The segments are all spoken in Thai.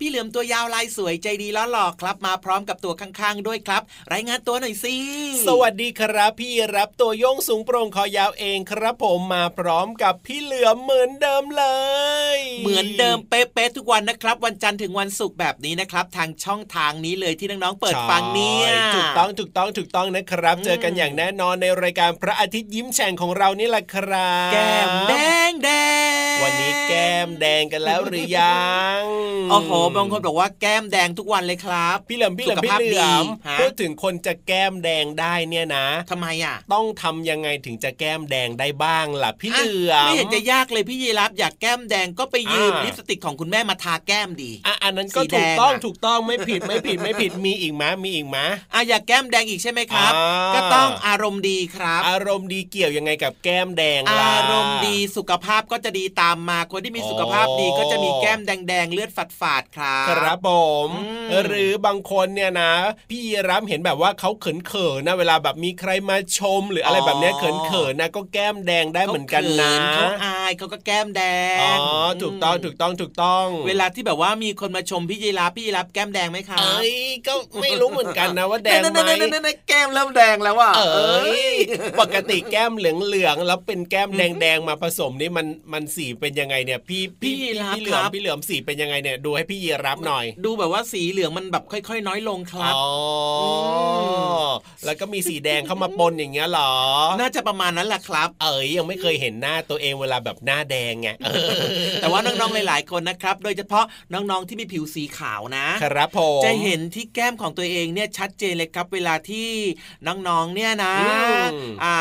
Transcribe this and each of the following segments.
พี่เหลือมตัวยาวลายสวยใจดีล้อหลอกครับ มาพร้อมกับตัวข้างๆ ด้วยครับ รายงานตัวหน่อยสิ สวัสดีครับ พี่รับตัวโยงสูงโปร่งคอยาวเองครับ ผมมาพร้อมกับพี่เหลือมเหมือนเดิมเลย เหมือนเดิมเป๊ะๆทุกวันนะครับ วันจันทร์ถึงวันศุกร์แบบนี้นะครับ ทางช่องทางนี้เลยที่น้องๆเปิดฟังเนี่ยถูกต้องถูกต้องถูกต้องนะครับ เจอกันอย่างแน่นอนในรายการพระอาทิตย์ยิ้มแฉ่งของเรานี่แหละครับ แก้มแดงแดงวันนี้แก้มแดงกันแล้วหรือยังโอ้โหบางคนบอกว่าแก้มแดงทุกวันเลยครับ พี่เหลิมพี่เหลิมพี่เหลิมพูดถึงคนจะแก้มแดงได้เนี่ยนะทำไมอะ ต้องทำยังไงถึงจะแก้มแดงได้บ้างล่ะพี่เหลือมไม่เห็นจะยากเลยพี่ยีรับอยากแก้มแดงก็ไปยืมลิปสติกของคุณแม่มาทาแก้มดีอะอันนั้นก็ถูกต้องถูกต้องไม่ผิดไม่ผิดไม่ผิดมีอีกไหมมีอีกไหมอะอยากแก้มแดงอีกใช่ไหมครับ ก็ต้องอารมณ์ดีครับ อารมณ์ดีเกี่ยวยังไงกับแก้มแดงล่ะอารมณ์ดีสุขภาพก็จะดีตามมาคนที่มีสุขภาพดีก็จะมีแก้มแดงๆเลือดฝาดๆครับครับผมหรือบางคนเนี่ยนะ พี่รับเห็นแบบว่าเขาเขินเขินนะเวลาแบบมีใครมาชม หรืออะไรแบบนี้เขินเขินนะก็แก้มแดงได้เหมือนกันนะเขาอายเขาก็แก้มแดงอ๋อถูกต้องถูกต้องถูกต้อง เวลาที่แบบว่ามีคนมาชมพี่ยีรับพี่ยีรับแก้มแดงไหมคะเอ้ยก็ไม่รู้เหมือนกันนะว่าแดงไหมแก้มเริ่มแดงแล้วว่ะเอ้ยปกติแก้มเหลืองเหลืองแล้วเป็นแก้มแดงแดงมาผสมนี่มันมันสีเป็นยังไงเนี่ย พี่พี่พี่เหลือมพี่เหลือมสีเป็นยังไงเนี่ยดูให้พี่ยีรับหน่อย ดูแบบว่าสีเหลืองมันแบบค่อย ๆ น้อยลงครับอ๋อแล้วก็มีสีแดงเข้ามาปนอย่างเงี้ยหรอ น่าจะประมาณนั้นแหละครับ เอ๋ยยังไม่เคยเห็นหน้าตัวเองเวลาแบบหน้าแดงไงแต่ว่าน้องๆหลาย ๆคนนะครับ โดยเฉพาะน้องๆที่มีผิวสีขาวนะครับผมจะเห็นที่แก้มของตัวเองเนี่ยชัดเจนเลยครับ เวลาที่น้องๆเนี่ยนะ อ่า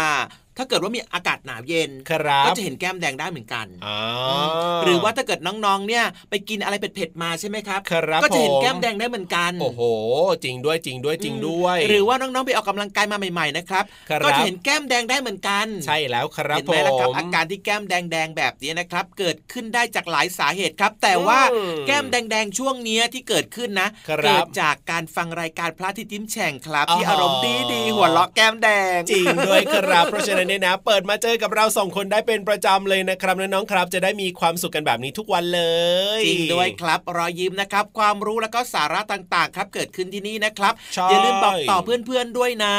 ถ้าเกิดว่ามีอากาศหนาวเย็นครับก็จะเห็นแก้มแดงได้เหมือนกันอ๋อหรือว่าถ้าเกิดน้องๆเนี่ยไปกินอะไรเผ็ดๆมาใช่ไหมครับครับก็จะเห็นผมแก้มแดงได้เหมือนกัน โอ้โห จริงด้วยจริงด้วยจริงด้วย หรือว่าน้องๆไปออกกำลังกายมาใหม่ๆนะครับครับก็จะเห็นแก้มแดงได้เหมือนกัน ใช่แล้วครับเห็นผไหมล่ะครับมอาการที่แก้มแดงๆแบบนี้นะครับ เกิดขึ้นได้จากหลายสาเหตุครับ แต่ว่าอืมแก้มแดงๆช่วงเนี้ยที่เกิดขึ้นนะครับเกิดจากการฟังรายการพระอาทิตย์ยิ้มแฉ่งครับ ที่อ๋อออารมณ์ดีดีๆหัวเราะแก้มแดง จริงด้วยครับเพราะฉะนั้นเนี่ยนะ เปิดมาเจอกับเราสองคนได้เป็นประจำเลยนะครับน้องๆครับ จะได้มีความสุขกันแบบนี้ทุกวันเลย จริงด้วยครับรอยยิ้มนะครับ ความรู้แล้วก็สาระต่างๆ ครับเกิดขึ้นที่นี่นะครับใช่อย่าลืมบอกต่อเพื่อนๆด้วยนะ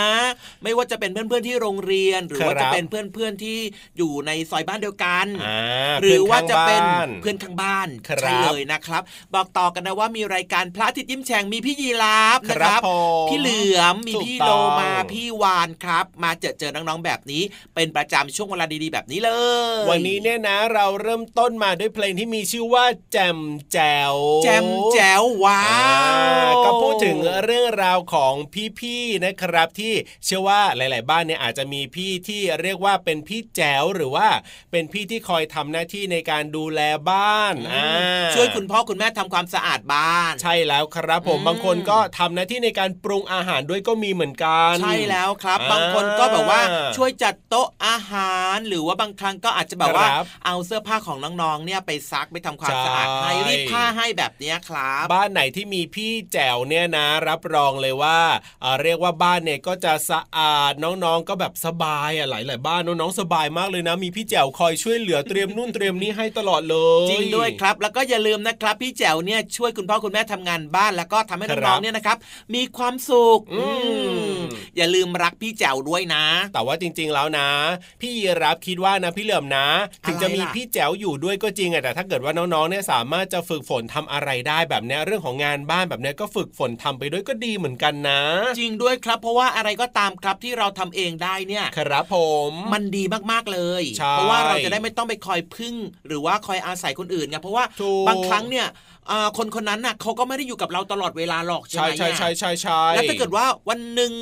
ไม่ว่าจะเป็นเพื่อนๆที่โรงเรียน หรือว่าครับจะเป็นเพื่อนๆที่อยู่ในซอยบ้านเดียวกันอ่าหรือว่าจะเป็นเพื่เพื่อนอนข้างบ้านครับใช่เลยนะครับ บอกต่อกันนะว่ามีรายการพระอาทิตย์ยิ้มแฉ่งมีพี่ยีราฟคนะรัครับบผมพี่เหลือมมีถูกพี่ต้โลองมาพี่วานครับ มาเจอเจอน้องๆแบบนี้เป็นประจำช่วงเวลาดีๆ แบบนี้เลย วันนี้เนี่ยนะเราเริ่มต้นมาด้วยเพลงที่มีชื่อว่าแจมแจวแจมแจ๋วว้าอ่าวก็พูดถึงเรื่องราวของพี่ๆนะครับที่เชื่อว่าหลาย ๆ บ้านเนี่ยอาจจะมีพี่ที่เรียกว่าเป็นพี่แจ๋วหรือว่าเป็นพี่ที่คอยทำหน้าที่ในการดูแลบ้านอ่าช่วยคุณพ่อคุณแม่ทำความสะอาดบ้าน ใช่แล้วครับผมอืมบางคนก็ทำหน้าที่ในการปรุงอาหารด้วยก็มีเหมือนกัน ใช่แล้วครับอ่าบางคนก็แบบว่าช่วยจัดโต๊ะอาหาร หรือว่าบางครั้งก็อาจจะแบบว่าครับเอาเสื้อผ้าของน้องๆเนี่ยไปซักไปทำความใช่สะอาดให้รีดผ้าให้แบบเนี้ยครับ บ้านไหนที่มีพี่แจ๋วเนี่ยนะ รับรองเลยว่าเอ่อเรียกว่าบ้านเนี่ยก็จะสะอาดน้องๆก็แบบสบายอะหลายๆบ้านน้องๆสบายมากเลยนะ มีพี่แจ๋วคอยช่วยเหลือเตรียมนู่นเตรียมนี่ให้ตลอดเลยจริงด้วยครับ แล้วก็อย่าลืมนะครับ พี่แจ๋วเนี่ยช่วยคุณพ่อคุณแม่ทำงานบ้านแล้วก็ทำให้ครับน้องๆเนี่ยนะครับ มีความสุขอืมอืมอย่าลืมรักพี่แจ๋วด้วยนะ แต่ว่าจริง ๆแล้วนะพี่ยีรับคิดว่านะพี่เหลื่อมนะ ถึงจะมีอะไรล่ะพี่แจ๋วอยู่ด้วยก็จริงอะแต่ถ้าเกิดว่าน้องๆเนี่ยสามารถจะฝึกฝนทำอะไรได้แบบเนี้ยเรื่องของงานบ้านแบบเนี้ยก็ฝึกฝนทำไปด้วยก็ดีเหมือนกันนะ จริงด้วยครับ เพราะว่าอะไรก็ตามครับที่เราทำเองได้เนี่ยครับผมมันดีมากๆเลยใช่เพราะว่าเราจะได้ไม่ต้องไปคอยพึ่ง หรือว่าคอยอาศัยคนอื่นไงเพราะว่าถูกบางครั้งเนี่ยอ่า คนคนนั้นน่ะเขาก็ไม่ได้อยู่กับเราตลอดเวลาหรอกใช่ใช่ไหมใช่ใช่ใช่ใช่แล้วถ้าเกิดว่าวันหนึ่ง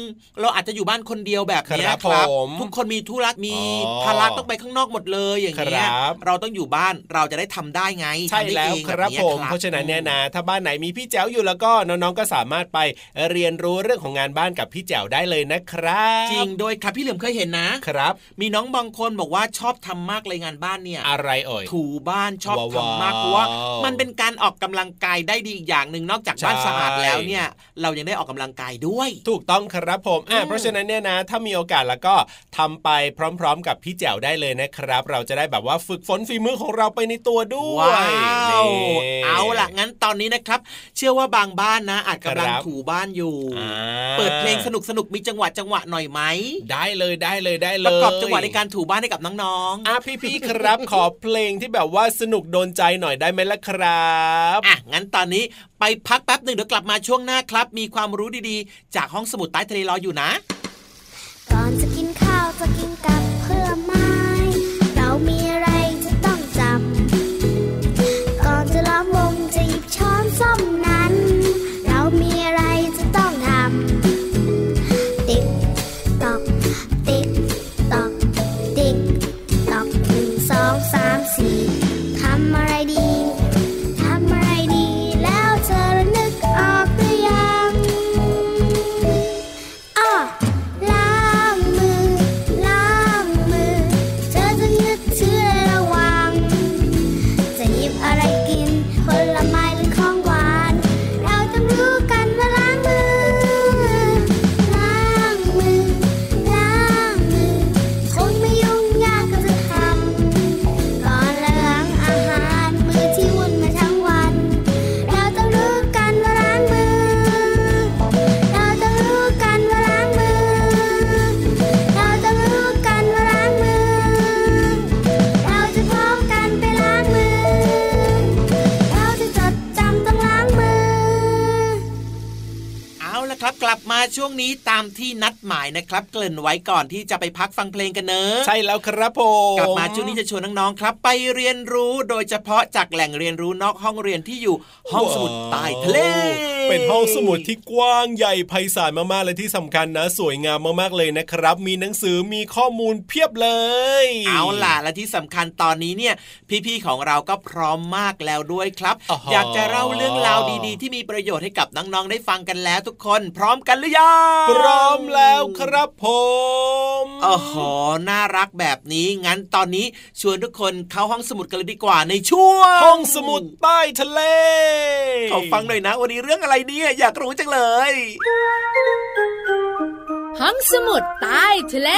เราอาจจะอยู่บ้านคนเดียวแบบเนี้ยครับครับผมทุกคนมีธุระมีอ๋อภาระต้องไปข้างนอกหมดเลยอย่างเงี้ยครับเราต้องอยู่บ้านเราจะได้ทำได้ไงใช่ทำได้แล้วเองครับแนี้ผมเพราะฉะนั้นเนี่ยนะถ้าบ้านไหนมีพี่แจ๋วอยู่แล้วก็น้องๆก็สามารถไปเรียนรู้เรื่องของงานบ้านกับพี่แจ๋วได้เลยนะครับ จริงโดยครับพี่เหลือมเคยเห็นนะครับ มีน้องบางคนบอกว่าชอบทำมากเลยงานบ้านเนี่ยอะไรเอ่ยถูบ้านชอบว้าวทำมากเพราะว่ามันเป็นการออกกำลังกายได้ดีอีกอย่างหนึ่งนอกจากบ้านใช่สะอาดแล้วเนี่ย เรายังได้ออกกำลังกายด้วย ถูกต้องครับผมอะอืมเพราะฉะนั้นเนี่ยนะ ถ้ามีโอกาสแล้วก็ทำไปพร้อม ๆ กับพี่แจ๋วได้เลยนะครับ เราจะได้แบบว่าฝึกฝนฝีมือของเราไปในตัวด้วยว้าวนี่เอาล่ะงั้นตอนนี้นะครับ เชื่อว่าบางบ้านนะ อาจกำลังครับถูบ้านอยู่อ่าเปิดเพลงสนุกสนุกๆมีจังหวะจังหวะหน่อยไหมได้เลยได้เลยได้เลยประกอบจังหวะในการถูบ้านให้กับน้องๆอะพี่ๆครับขอเพลงที่แบบว่าสนุกโดนใจหน่อยได้ไหมล่ะครับอะงั้นตอนนี้ไปพักแป๊บหนึ่งเดี๋ยวกลับมาช่วงหน้าครับ มีความรู้ดีๆ จากห้องสมุดใต้ทะเลรออยู่นะ ก่อนจะกินข้าวจะกินกับายนะครับ เกริ่นไว้ก่อนที่จะไปพักฟังเพลงกันเนอะใช่แล้วครับผมกลับมาช่วงนี้จะชวนน้องๆครับ ไปเรียนรู้โดยเฉพาะจากแหล่งเรียนรู้นอกห้องเรียนที่อยู่ห้องสมุดใต้ทะเล เป็นห้องสมุดที่กว้างใหญ่ไพศาลมากๆเลยที่สำคัญนะ สวยงามมากๆเลยนะครับ มีหนังสือมีข้อมูลเพียบเลย เอาล่ะและที่สำคัญตอนนี้เนี่ย พี่ๆของเราก็พร้อมมากแล้วด้วยครับอ๋อฮะอยากจะเล่าเรื่องราวดีๆ ที่มีประโยชน์ให้กับน้องๆได้ฟังกันแล้วทุกคน พร้อมกันหรือยังพร้อมแล้วครับผมโอ้โหน่ารักแบบนี้งั้นตอนนี้ชวนทุกคนเข้าห้องสมุดกันเลยดีกว่าในช่วงห้องสมุดใต้ทะเลขอฟังหน่อยนะ วันนี้เรื่องอะไรเนี่ยอยากรู้จังเลยห้องสมุดใต้ทะเล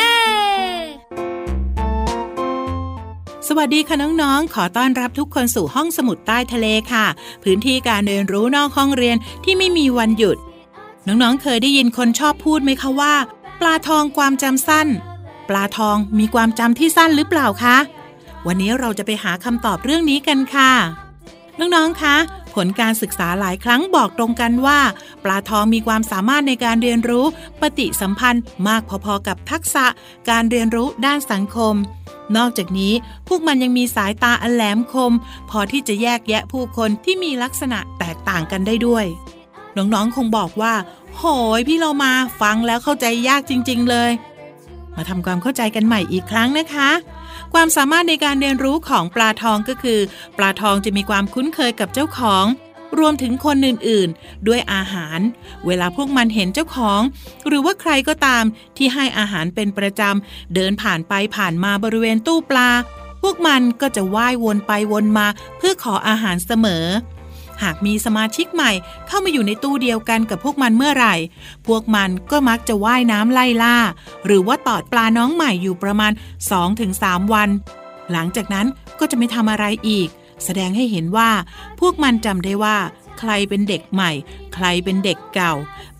สวัสดีค่ะน้องๆ ขอต้อนรับทุกคนสู่ห้องสมุดใต้ทะเลค่ะ พื้นที่การเรียนรู้นอกห้องเรียนที่ไม่มีวันหยุด น้องๆ เคยได้ยินคนชอบพูดไหมคะว่า ปลาทองความจำสั้น ปลาทองมีความจำที่สั้นหรือเปล่าคะ วันนี้เราจะไปหาคำตอบเรื่องนี้กันค่ะ น้องๆ คะ ลการศึกษาหลายครั้งบอกตรงกันว่า ปลาทองมีความสามารถในการเรียนรู้ ปฏิสัมพันธ์มากพอๆกับทักษะการเรียนรู้ด้านสังคม นอกจากนี้ พวกมันยังมีสายตาอันแหลมคม พอที่จะแยกแยะผู้คนที่มีลักษณะแตกต่างกันได้ด้วย น้องๆคงบอกว่า โหยพี่เรามาฟังแล้วเข้าใจยากจริง ๆ เลย มาทำความเข้าใจกันใหม่อีกครั้งนะคะ ความสามารถในการเรียนรู้ของปลาทองก็คือ ปลาทองจะมีความคุ้นเคยกับเจ้าของ รวมถึงคนอื่นๆ ด้วยอาหาร เวลาพวกมันเห็นเจ้าของ หรือว่าใครก็ตามที่ให้อาหารเป็นประจำ เดินผ่านไปผ่านมาบริเวณตู้ปลา พวกมันก็จะว่ายวนไปวนมาเพื่อขออาหารเสมอ หากมีสมาชิกใหม่เข้ามาอยู่ในตู้เดียวกันกับพวกมันเมื่อไหร่ พวกมันก็มักจะว่ายน้ำไล่ล่า หรือว่าตอดปลาน้องใหม่อยู่ประมาณ 2-3 วัน หลังจากนั้นก็จะไม่ทำอะไรอีก แสดงให้เห็นว่า พวกมันจำได้ว่า ใครเป็นเด็กใหม่ ใครเป็นเด็กเก่า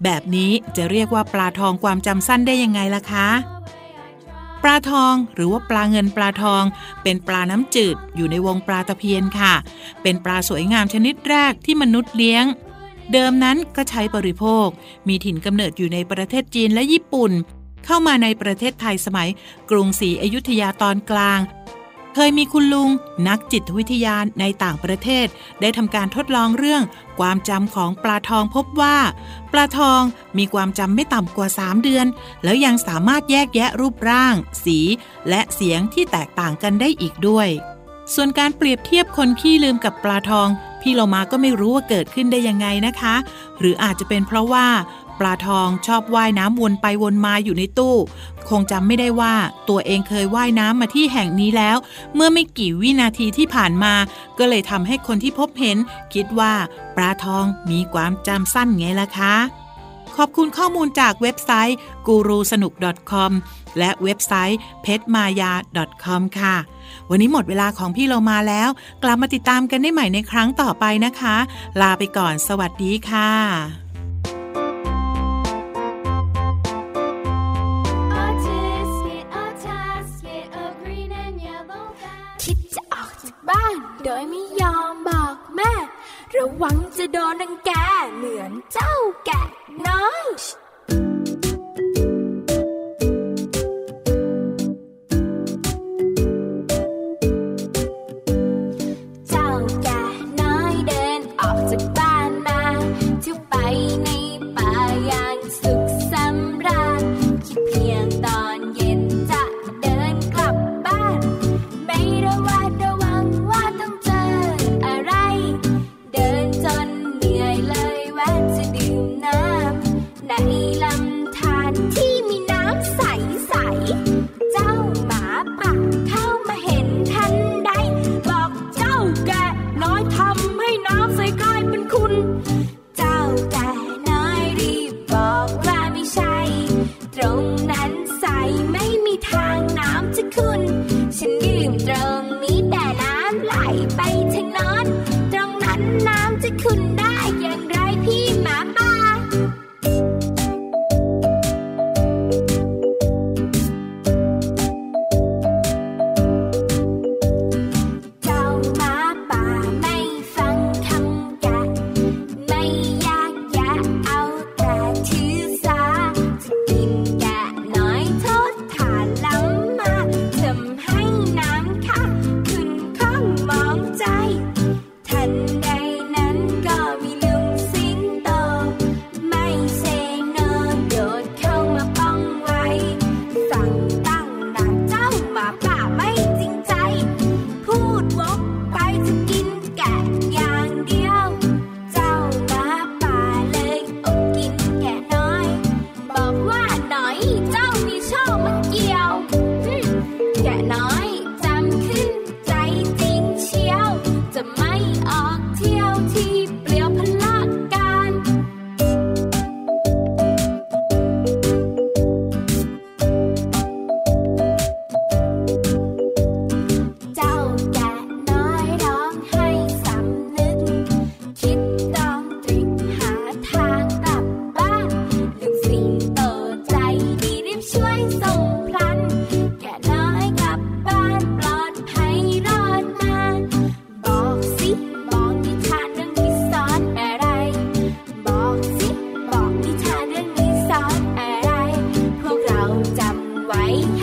แบบนี้จะเรียกว่าปลาทองความจำสั้นได้ยังไงล่ะคะ ปลาทองหรือว่าปลาเงินปลาทอง เป็นปลาน้ำจืดอยู่ในวงปลาตะเพียนค่ะ เป็นปลาสวยงามชนิดแรกที่มนุษย์เลี้ยง เดิมนั้นก็ใช้บริโภค มีถิ่นกำเนิดอยู่ในประเทศจีนและญี่ปุ่น เข้ามาในประเทศไทยสมัยกรุงศรีอยุธยาตอนกลาง เคยมีคุณลุง นักจิตวิทยาในต่างประเทศ ได้ทำการทดลองเรื่อง ความจำของปลาทองพบว่า ปลาทองมีความจำไม่ต่ำกว่า 3 เดือน แล้วยังสามารถแยกแยะรูปร่าง สี และเสียงที่แตกต่างกันได้อีกด้วย ส่วนการเปรียบเทียบคนขี้ลืมกับปลาทองพี่โลมาก็ไม่รู้ว่าเกิดขึ้นได้ยังไงนะคะ หรืออาจจะเป็นเพราะว่า ปลาทองชอบว่ายน้ำวนไปวนมาอยู่ในตู้ คงจำไม่ได้ว่าตัวเองเคยว่ายน้ำมาที่แห่งนี้แล้ว เมื่อไม่กี่วินาทีที่ผ่านมา ก็เลยทำให้คนที่พบเห็น คิดว่าปลาทองมีความจำสั้นไงล่ะคะ ขอบคุณข้อมูลจากเว็บไซต์ guru สนุก .com และเว็บไซต์ p e t m a y a .com ค่ะ วันนี้หมดเวลาของพี่เรามาแล้ว กลับมาติดตามกันได้ใหม่ในครั้งต่อไปนะคะ ลาไปก่อนสวัสดีค่ะ ดยไม่ยอมบอกแม่ ระวังจะโดนนังแกเหมือนเจ้าแก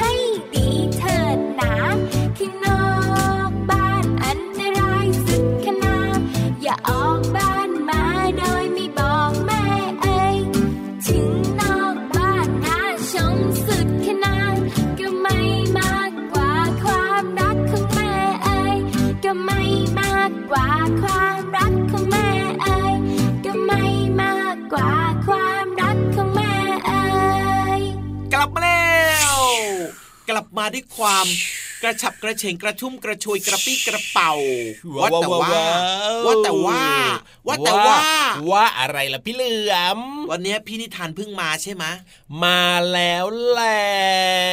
ไความ กระฉับกระเฉงกระชุ่มกระชวยกระปรี้กระเปร่าว่าแต่ว่าว่าแต่ว่าว่าแต่ว่าว่าอะไรล่ะพี่เหลือม วันนี้พี่นิทานเพิ่งมาใช่ไหมมาแล้วแหละ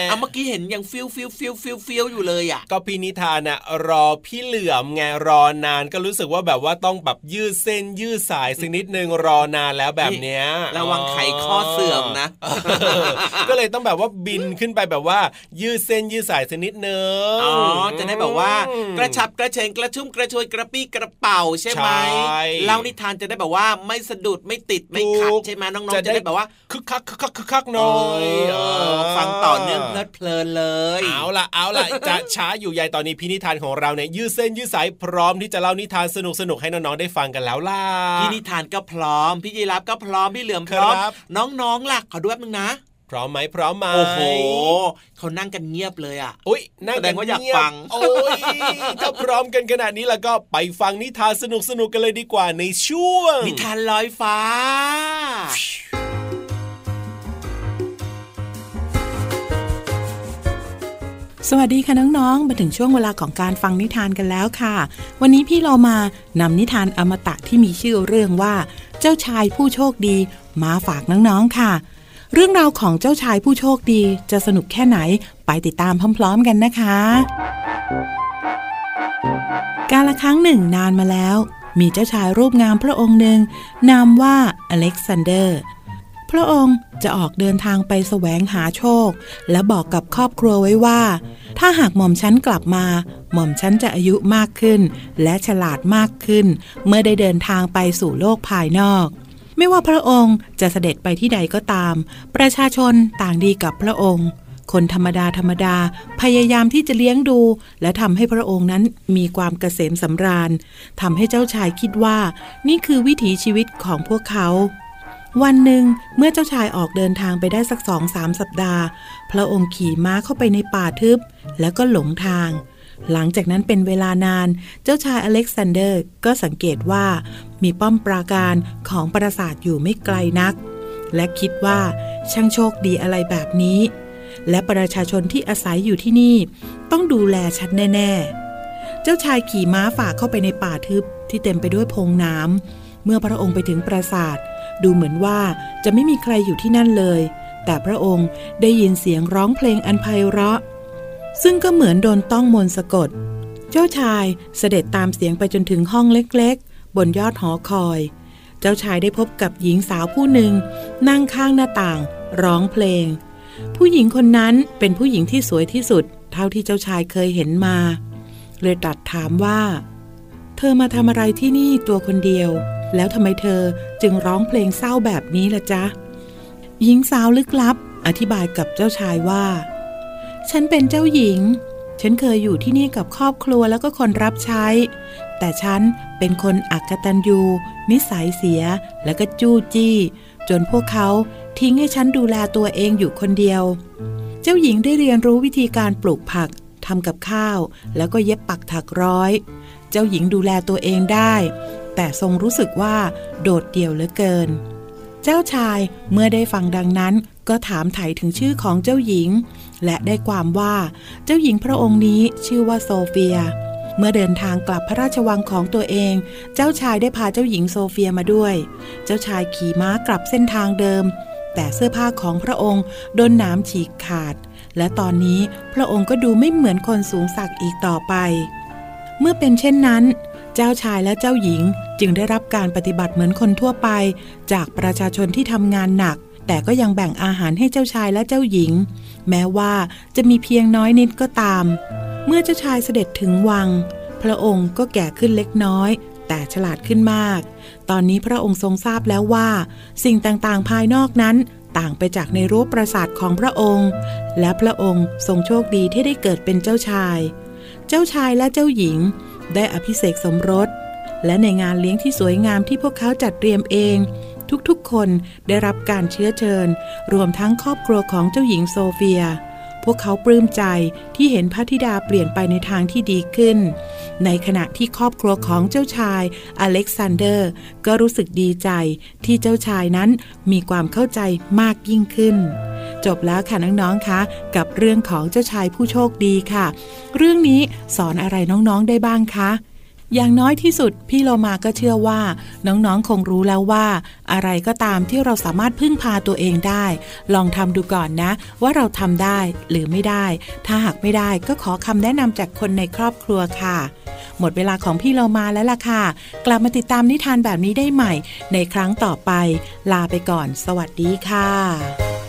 เอาเมื่อกี้เห็นยังฟิลฟิลฟิลฟิลฟิลอยู่เลยอะ ก็พี่นิทานน่ะรอพี่เหลือมไงรอนานก็รู้สึกว่าแบบว่าต้องแบบยืดเส้นยืดสายสักนิดนึงรอนานแล้วแบบเนี้ยระวังไขข้อเสื่อมนะเออก็เลยต้องแบบว่าบินขึ้นไปแบบว่า ยืดเส้นยืดสายสักนิดนึงอ๋อจะได้แบบว่า กระชับกระเฉงกระชุ่มกระชวยกระปี้กระเป๋าใช่ไหมใช่เล่านิทานจะได้แบบว่าไม่สะดุดไม่ติดไม่ขัดถูกใช่ไหมน้องๆจะได้แบบว่าคึกคักคึกคักคึกคักหน่อยเออฟังต่อเนื่องเพลิดเพลินเลยเอาล่ะเอาล่ะจะช้าอยู่ใหญ่ตอนนี้พี่นิทานของเราเนี่ยยืดเส้นยืดสายพร้อมที่จะเล่านิทานสนุกสนุกๆให้น้องๆได้ฟังกันแล้วล่ะพี่นิทานก็พร้อมพี่ยีรับก็พร้อมพี่เหลือมพร้อมครับน้องๆล่ะขอดูแป๊บนึงนะ พร้อมไหมพร้อมไหมโอ้โหเขานั่งกันเงียบเลยอะอุ้ยนั่งแสดงว่าอยากเบฟังโอ้ยถ้าพร้อมกันขนาดนี้แล้วก็ไปฟังนิทานสนุกสนุกๆกันเลยดีกว่าในช่วง นิทานลอยฟ้าสวัสดีค่ะน้องๆ มาถึงช่วงเวลาของการฟังนิทานกันแล้วค่ะ วันนี้พี่เรามานำนิทานอมตะที่มีชื่อเรื่องว่า เจ้าชายผู้โชคดีมาฝากน้องๆ ค่ะ เรื่องราวของเจ้าชายผู้โชคดีจะสนุกแค่ไหนไปติดตามพร้อม ๆ กันนะคะ การละครั้งหนึ่งนานมาแล้ว มีเจ้าชายรูปงามพระองค์หนึ่งนามว่าอเล็กซานเดอร์ พระองค์จะออกเดินทางไปแสวงหาโชค และบอกกับครอบครัวไว้ว่า ถ้าหากหม่อมฉันกลับมา หม่อมฉันจะอายุมากขึ้น และฉลาดมากขึ้น เมื่อได้เดินทางไปสู่โลกภายนอก ไม่ว่าพระองค์จะเสด็จไปที่ใดก็ตาม ประชาชนต่างดีกับพระองค์ คนธรรมดาธรรมดาพยายามที่จะเลี้ยงดู และทำให้พระองค์นั้นมีความเกษมสำราญทำให้เจ้าชายคิดว่า นี่คือวิถีชีวิตของพวกเขา วันหนึ่งเมื่อเจ้าชายออกเดินทางไปได้สักสองสามสัปดาห์ พระองค์ขี่ม้าเข้าไปในป่าทึบ แล้วก็หลงทาง หลังจากนั้นเป็นเวลานาน เจ้าชายอเล็กซานเดอร์ก็สังเกตว่า มีป้อมปราการของปราสาทอยู่ไม่ไกลนัก และคิดว่าช่างโชคดีอะไรแบบนี้ และประชาชนที่อาศัยอยู่ที่นี่ ต้องดูแลฉันแน่ ๆ เจ้าชายขี่ม้าฝ่าเข้าไปในป่าทึบที่เต็มไปด้วยพงน้ำเมื่อพระองค์ไปถึงปราสาท ดูเหมือนว่าจะไม่มีใครอยู่ที่นั่นเลย แต่พระองค์ได้ยินเสียงร้องเพลงอันไพเราะ ซึ่งก็เหมือนโดนต้องมนต์สะกด เจ้าชายเสด็จตามเสียงไปจนถึงห้องเล็กๆ บนยอดหอคอย เจ้าชายได้พบกับหญิงสาวผู้หนึ่ง นั่งข้างหน้าต่าง ร้องเพลง ผู้หญิงคนนั้นเป็นผู้หญิงที่สวยที่สุด เท่าที่เจ้าชายเคยเห็นมา เลยตรัสถามว่า เธอมาทำอะไรที่นี่ตัวคนเดียว แล้วทำไมเธอจึงร้องเพลงเศร้าแบบนี้ล่ะจ๊ะหญิงสาวลึกลับ อธิบายกับเจ้าชายว่า ฉันเป็นเจ้าหญิง ฉันเคยอยู่ที่นี่กับครอบครัวแล้วก็คนรับใช้ แต่ฉันเป็นคนอักตันยูนิสัยเสียแล้วก็จู้จี้ จนพวกเขาทิ้งให้ฉันดูแลตัวเองอยู่คนเดียว เจ้าหญิงได้เรียนรู้วิธีการปลูกผักทำกับข้าว แล้วก็เย็บปักถักร้อย เจ้าหญิงดูแลตัวเองได้ แต่ทรงรู้สึกว่าโดดเดี่ยวเหลือเกิน เจ้าชายเมื่อได้ฟังดังนั้นก็ถามไถ่ถึงชื่อของเจ้าหญิง และได้ความว่าเจ้าหญิงพระองค์นี้ชื่อว่าโซเฟีย เมื่อเดินทางกลับพระราชวังของตัวเอง เจ้าชายได้พาเจ้าหญิงโซเฟียมาด้วย เจ้าชายขี่ม้ากลับเส้นทางเดิม แต่เสื้อผ้าของพระองค์โดนน้ำฉีกขาด และตอนนี้พระองค์ก็ดูไม่เหมือนคนสูงสักอีกต่อไป เมื่อเป็นเช่นนั้นเจ้าชายและเจ้าหญิงจึงได้รับการปฏิบัติเหมือนคนทั่วไป จากประชาชนที่ทำงานหนัก แต่ก็ยังแบ่งอาหารให้เจ้าชายและเจ้าหญิง แม้ว่าจะมีเพียงน้อยนิดก็ตาม เมื่อเจ้าชายเสด็จถึงวัง พระองค์ก็แก่ขึ้นเล็กน้อย แต่ฉลาดขึ้นมาก ตอนนี้พระองค์ทรงทราบแล้วว่า สิ่งต่างๆภายนอกนั้นต่างไปจากในรั้วปราสาทของพระองค์ และพระองค์ทรงโชคดีที่ได้เกิดเป็นเจ้าชาย เจ้าชายและเจ้าหญิง ได้อภิเษกสมรส และในงานเลี้ยงที่สวยงามที่พวกเขาจัดเตรียมเอง ทุกๆ คนได้รับการเชื้อเชิญ รวมทั้งครอบครัวของเจ้าหญิงโซเฟีย พวกเขาปลื้มใจที่เห็นพระธิดาเปลี่ยนไปในทางที่ดีขึ้น ในขณะที่ครอบครัวของเจ้าชายอเล็กซานเดอร์ ก็รู้สึกดีใจที่เจ้าชายนั้นมีความเข้าใจมากยิ่งขึ้นจบแล้วค่ะน้องๆคะกับเรื่องของเจ้าชายผู้โชคดีค่ะ เรื่องนี้สอนอะไรน้องๆได้บ้างคะ อย่างน้อยที่สุด พี่โลมาก็เชื่อว่า น้องๆคงรู้แล้วว่า อะไรก็ตามที่เราสามารถพึ่งพาตัวเองได้ ลองทำดูก่อนนะ ว่าเราทำได้หรือไม่ได้ ถ้าหากไม่ได้ก็ขอคำแนะนำจากคนในครอบครัวค่ะ หมดเวลาของพี่เรามาแล้วล่ะค่ะ กลับมาติดตามนิทานแบบนี้ได้ใหม่ ในครั้งต่อไป ลาไปก่อน สวัสดีค่ะ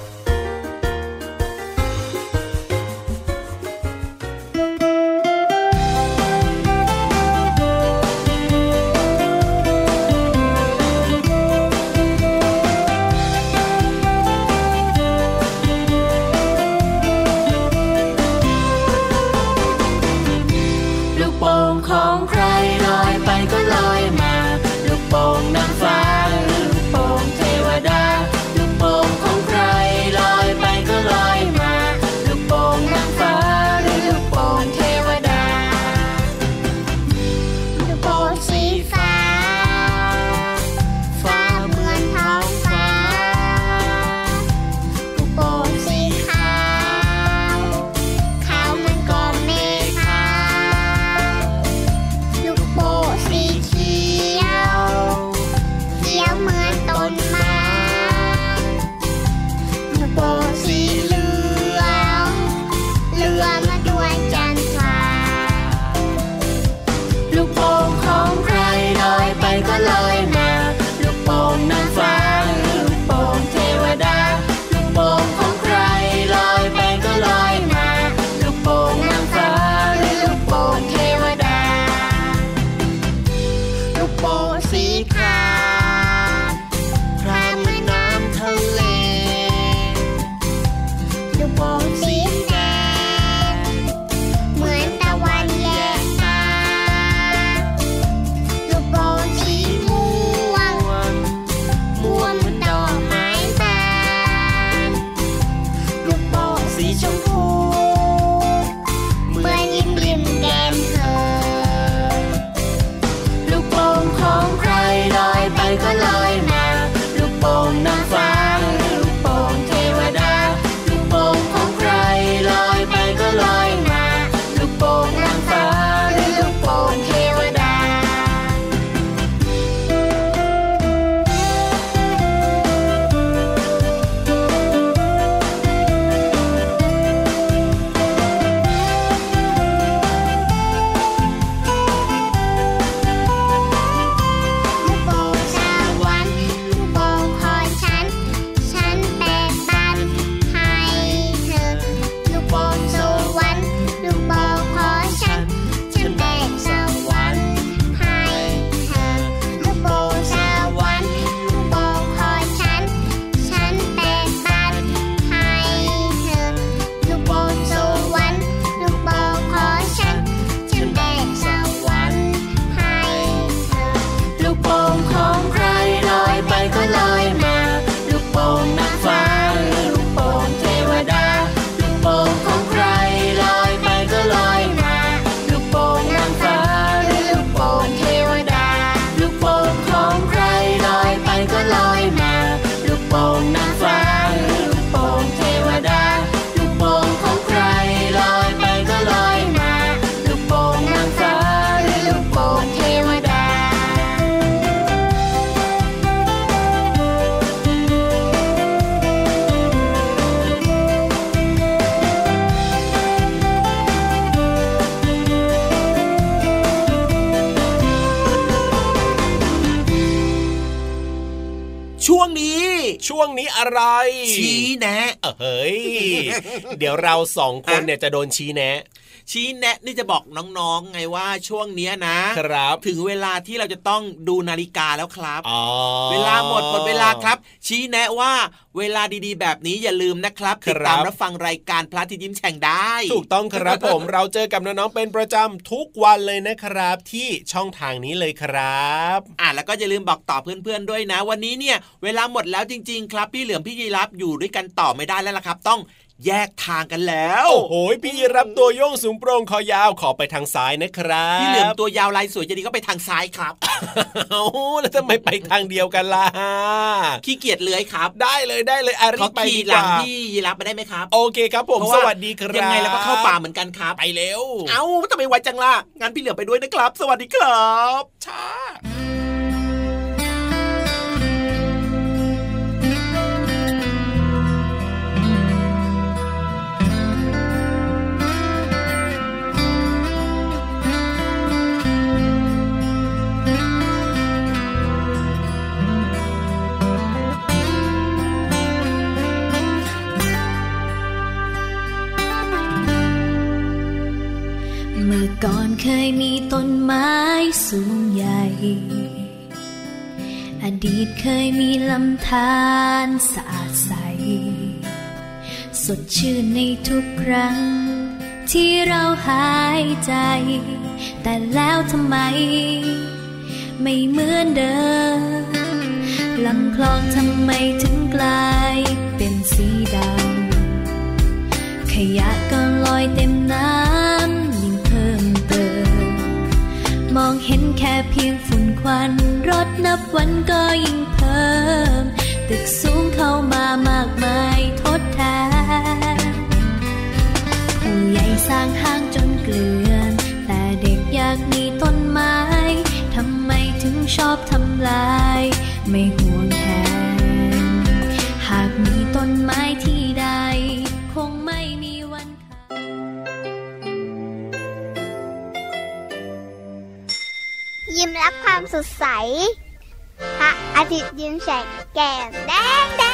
ช่วงนี้ ช่วงนี้อะไร ชี้แนะเฮ้ย เดี๋ยวเราสองคนเนี่ยจะโดนชี้แนะ ชี้แนะนี่จะบอกน้องๆไงว่าช่วงเนี้ยนะครับ ถึงเวลาที่เราจะต้องดูนาฬิกาแล้วครับอ๋อเวลาหมดหมดเวลาครับ ชี้แนะว่าเวลาดีๆ แบบนี้อย่าลืมนะครับครับติดตามรับฟังรายการพระอาทิตย์ยิ้มแฉ่งได้ ถูกต้องครับผมเราเจอกับน้องๆเป็นประจำทุกวันเลยนะครับ ที่ช่องทางนี้เลยครับ อะแล้วก็อย่าลืมบอกต่อเพื่อนๆด้วยนะ วันนี้เนี่ย เวลาหมดแล้วจริง ๆ ครับ พี่เหลือมพี่ยีรับอยู่ด้วยกันต่อไม่ได้แล้วล่ะครับ ต้อง แยกทางกันแล้ว โอ้โหพี่รับตัวโยงสูงโปร่งคอยาวขอไปทางซ้ายนะครับพี่เหลือมตัวยาวลายสวยจะดีก็ไปทางซ้ายครับเอาแล้วทำไมไปทางเดียวกันล่ะขี้เกียจเลื้อยครับ ได้เลยได้เลยอารีเขาบไปขี่ดีหกลัว่างพี่ยีรับไปได้ไหมครับ โอเคครับผมเพราะสว่าวัสดีครับยังไงเราก็เข้าป่าเหมือนกันครับไปเร็วเอ้าทำไมไวจังล่ะงั้นพี่เหลือมไปด้วยนะครับ สวัสดีครับช้า มื่อก่อนเคยมีต้นไม้สูงใหญ่ อดีตเคยมีลำธารสะอาดใส สดชื่นในทุกครั้ง ที่เราหายใจ แต่แล้วทำไม ไม่เหมือนเดิมลำคลองทำไมถึงกลายเป็นสีดำขยะก็ลอยเต็มน้ำ แค่เพียงฝุ่นควันรถนับวันก็ยิ่งเพิ่ม ตึกสูงเข้ามามากมายทดแทนผู้ใหญ่สร้างห้างจนเกลื่อน แต่เด็กอยากมีต้นไม้ ทำไมถึงชอบทำลาย ไม่ห่ว ความสดใส พระอาทิตย์ยิ้มแฉกแก้มแดงแด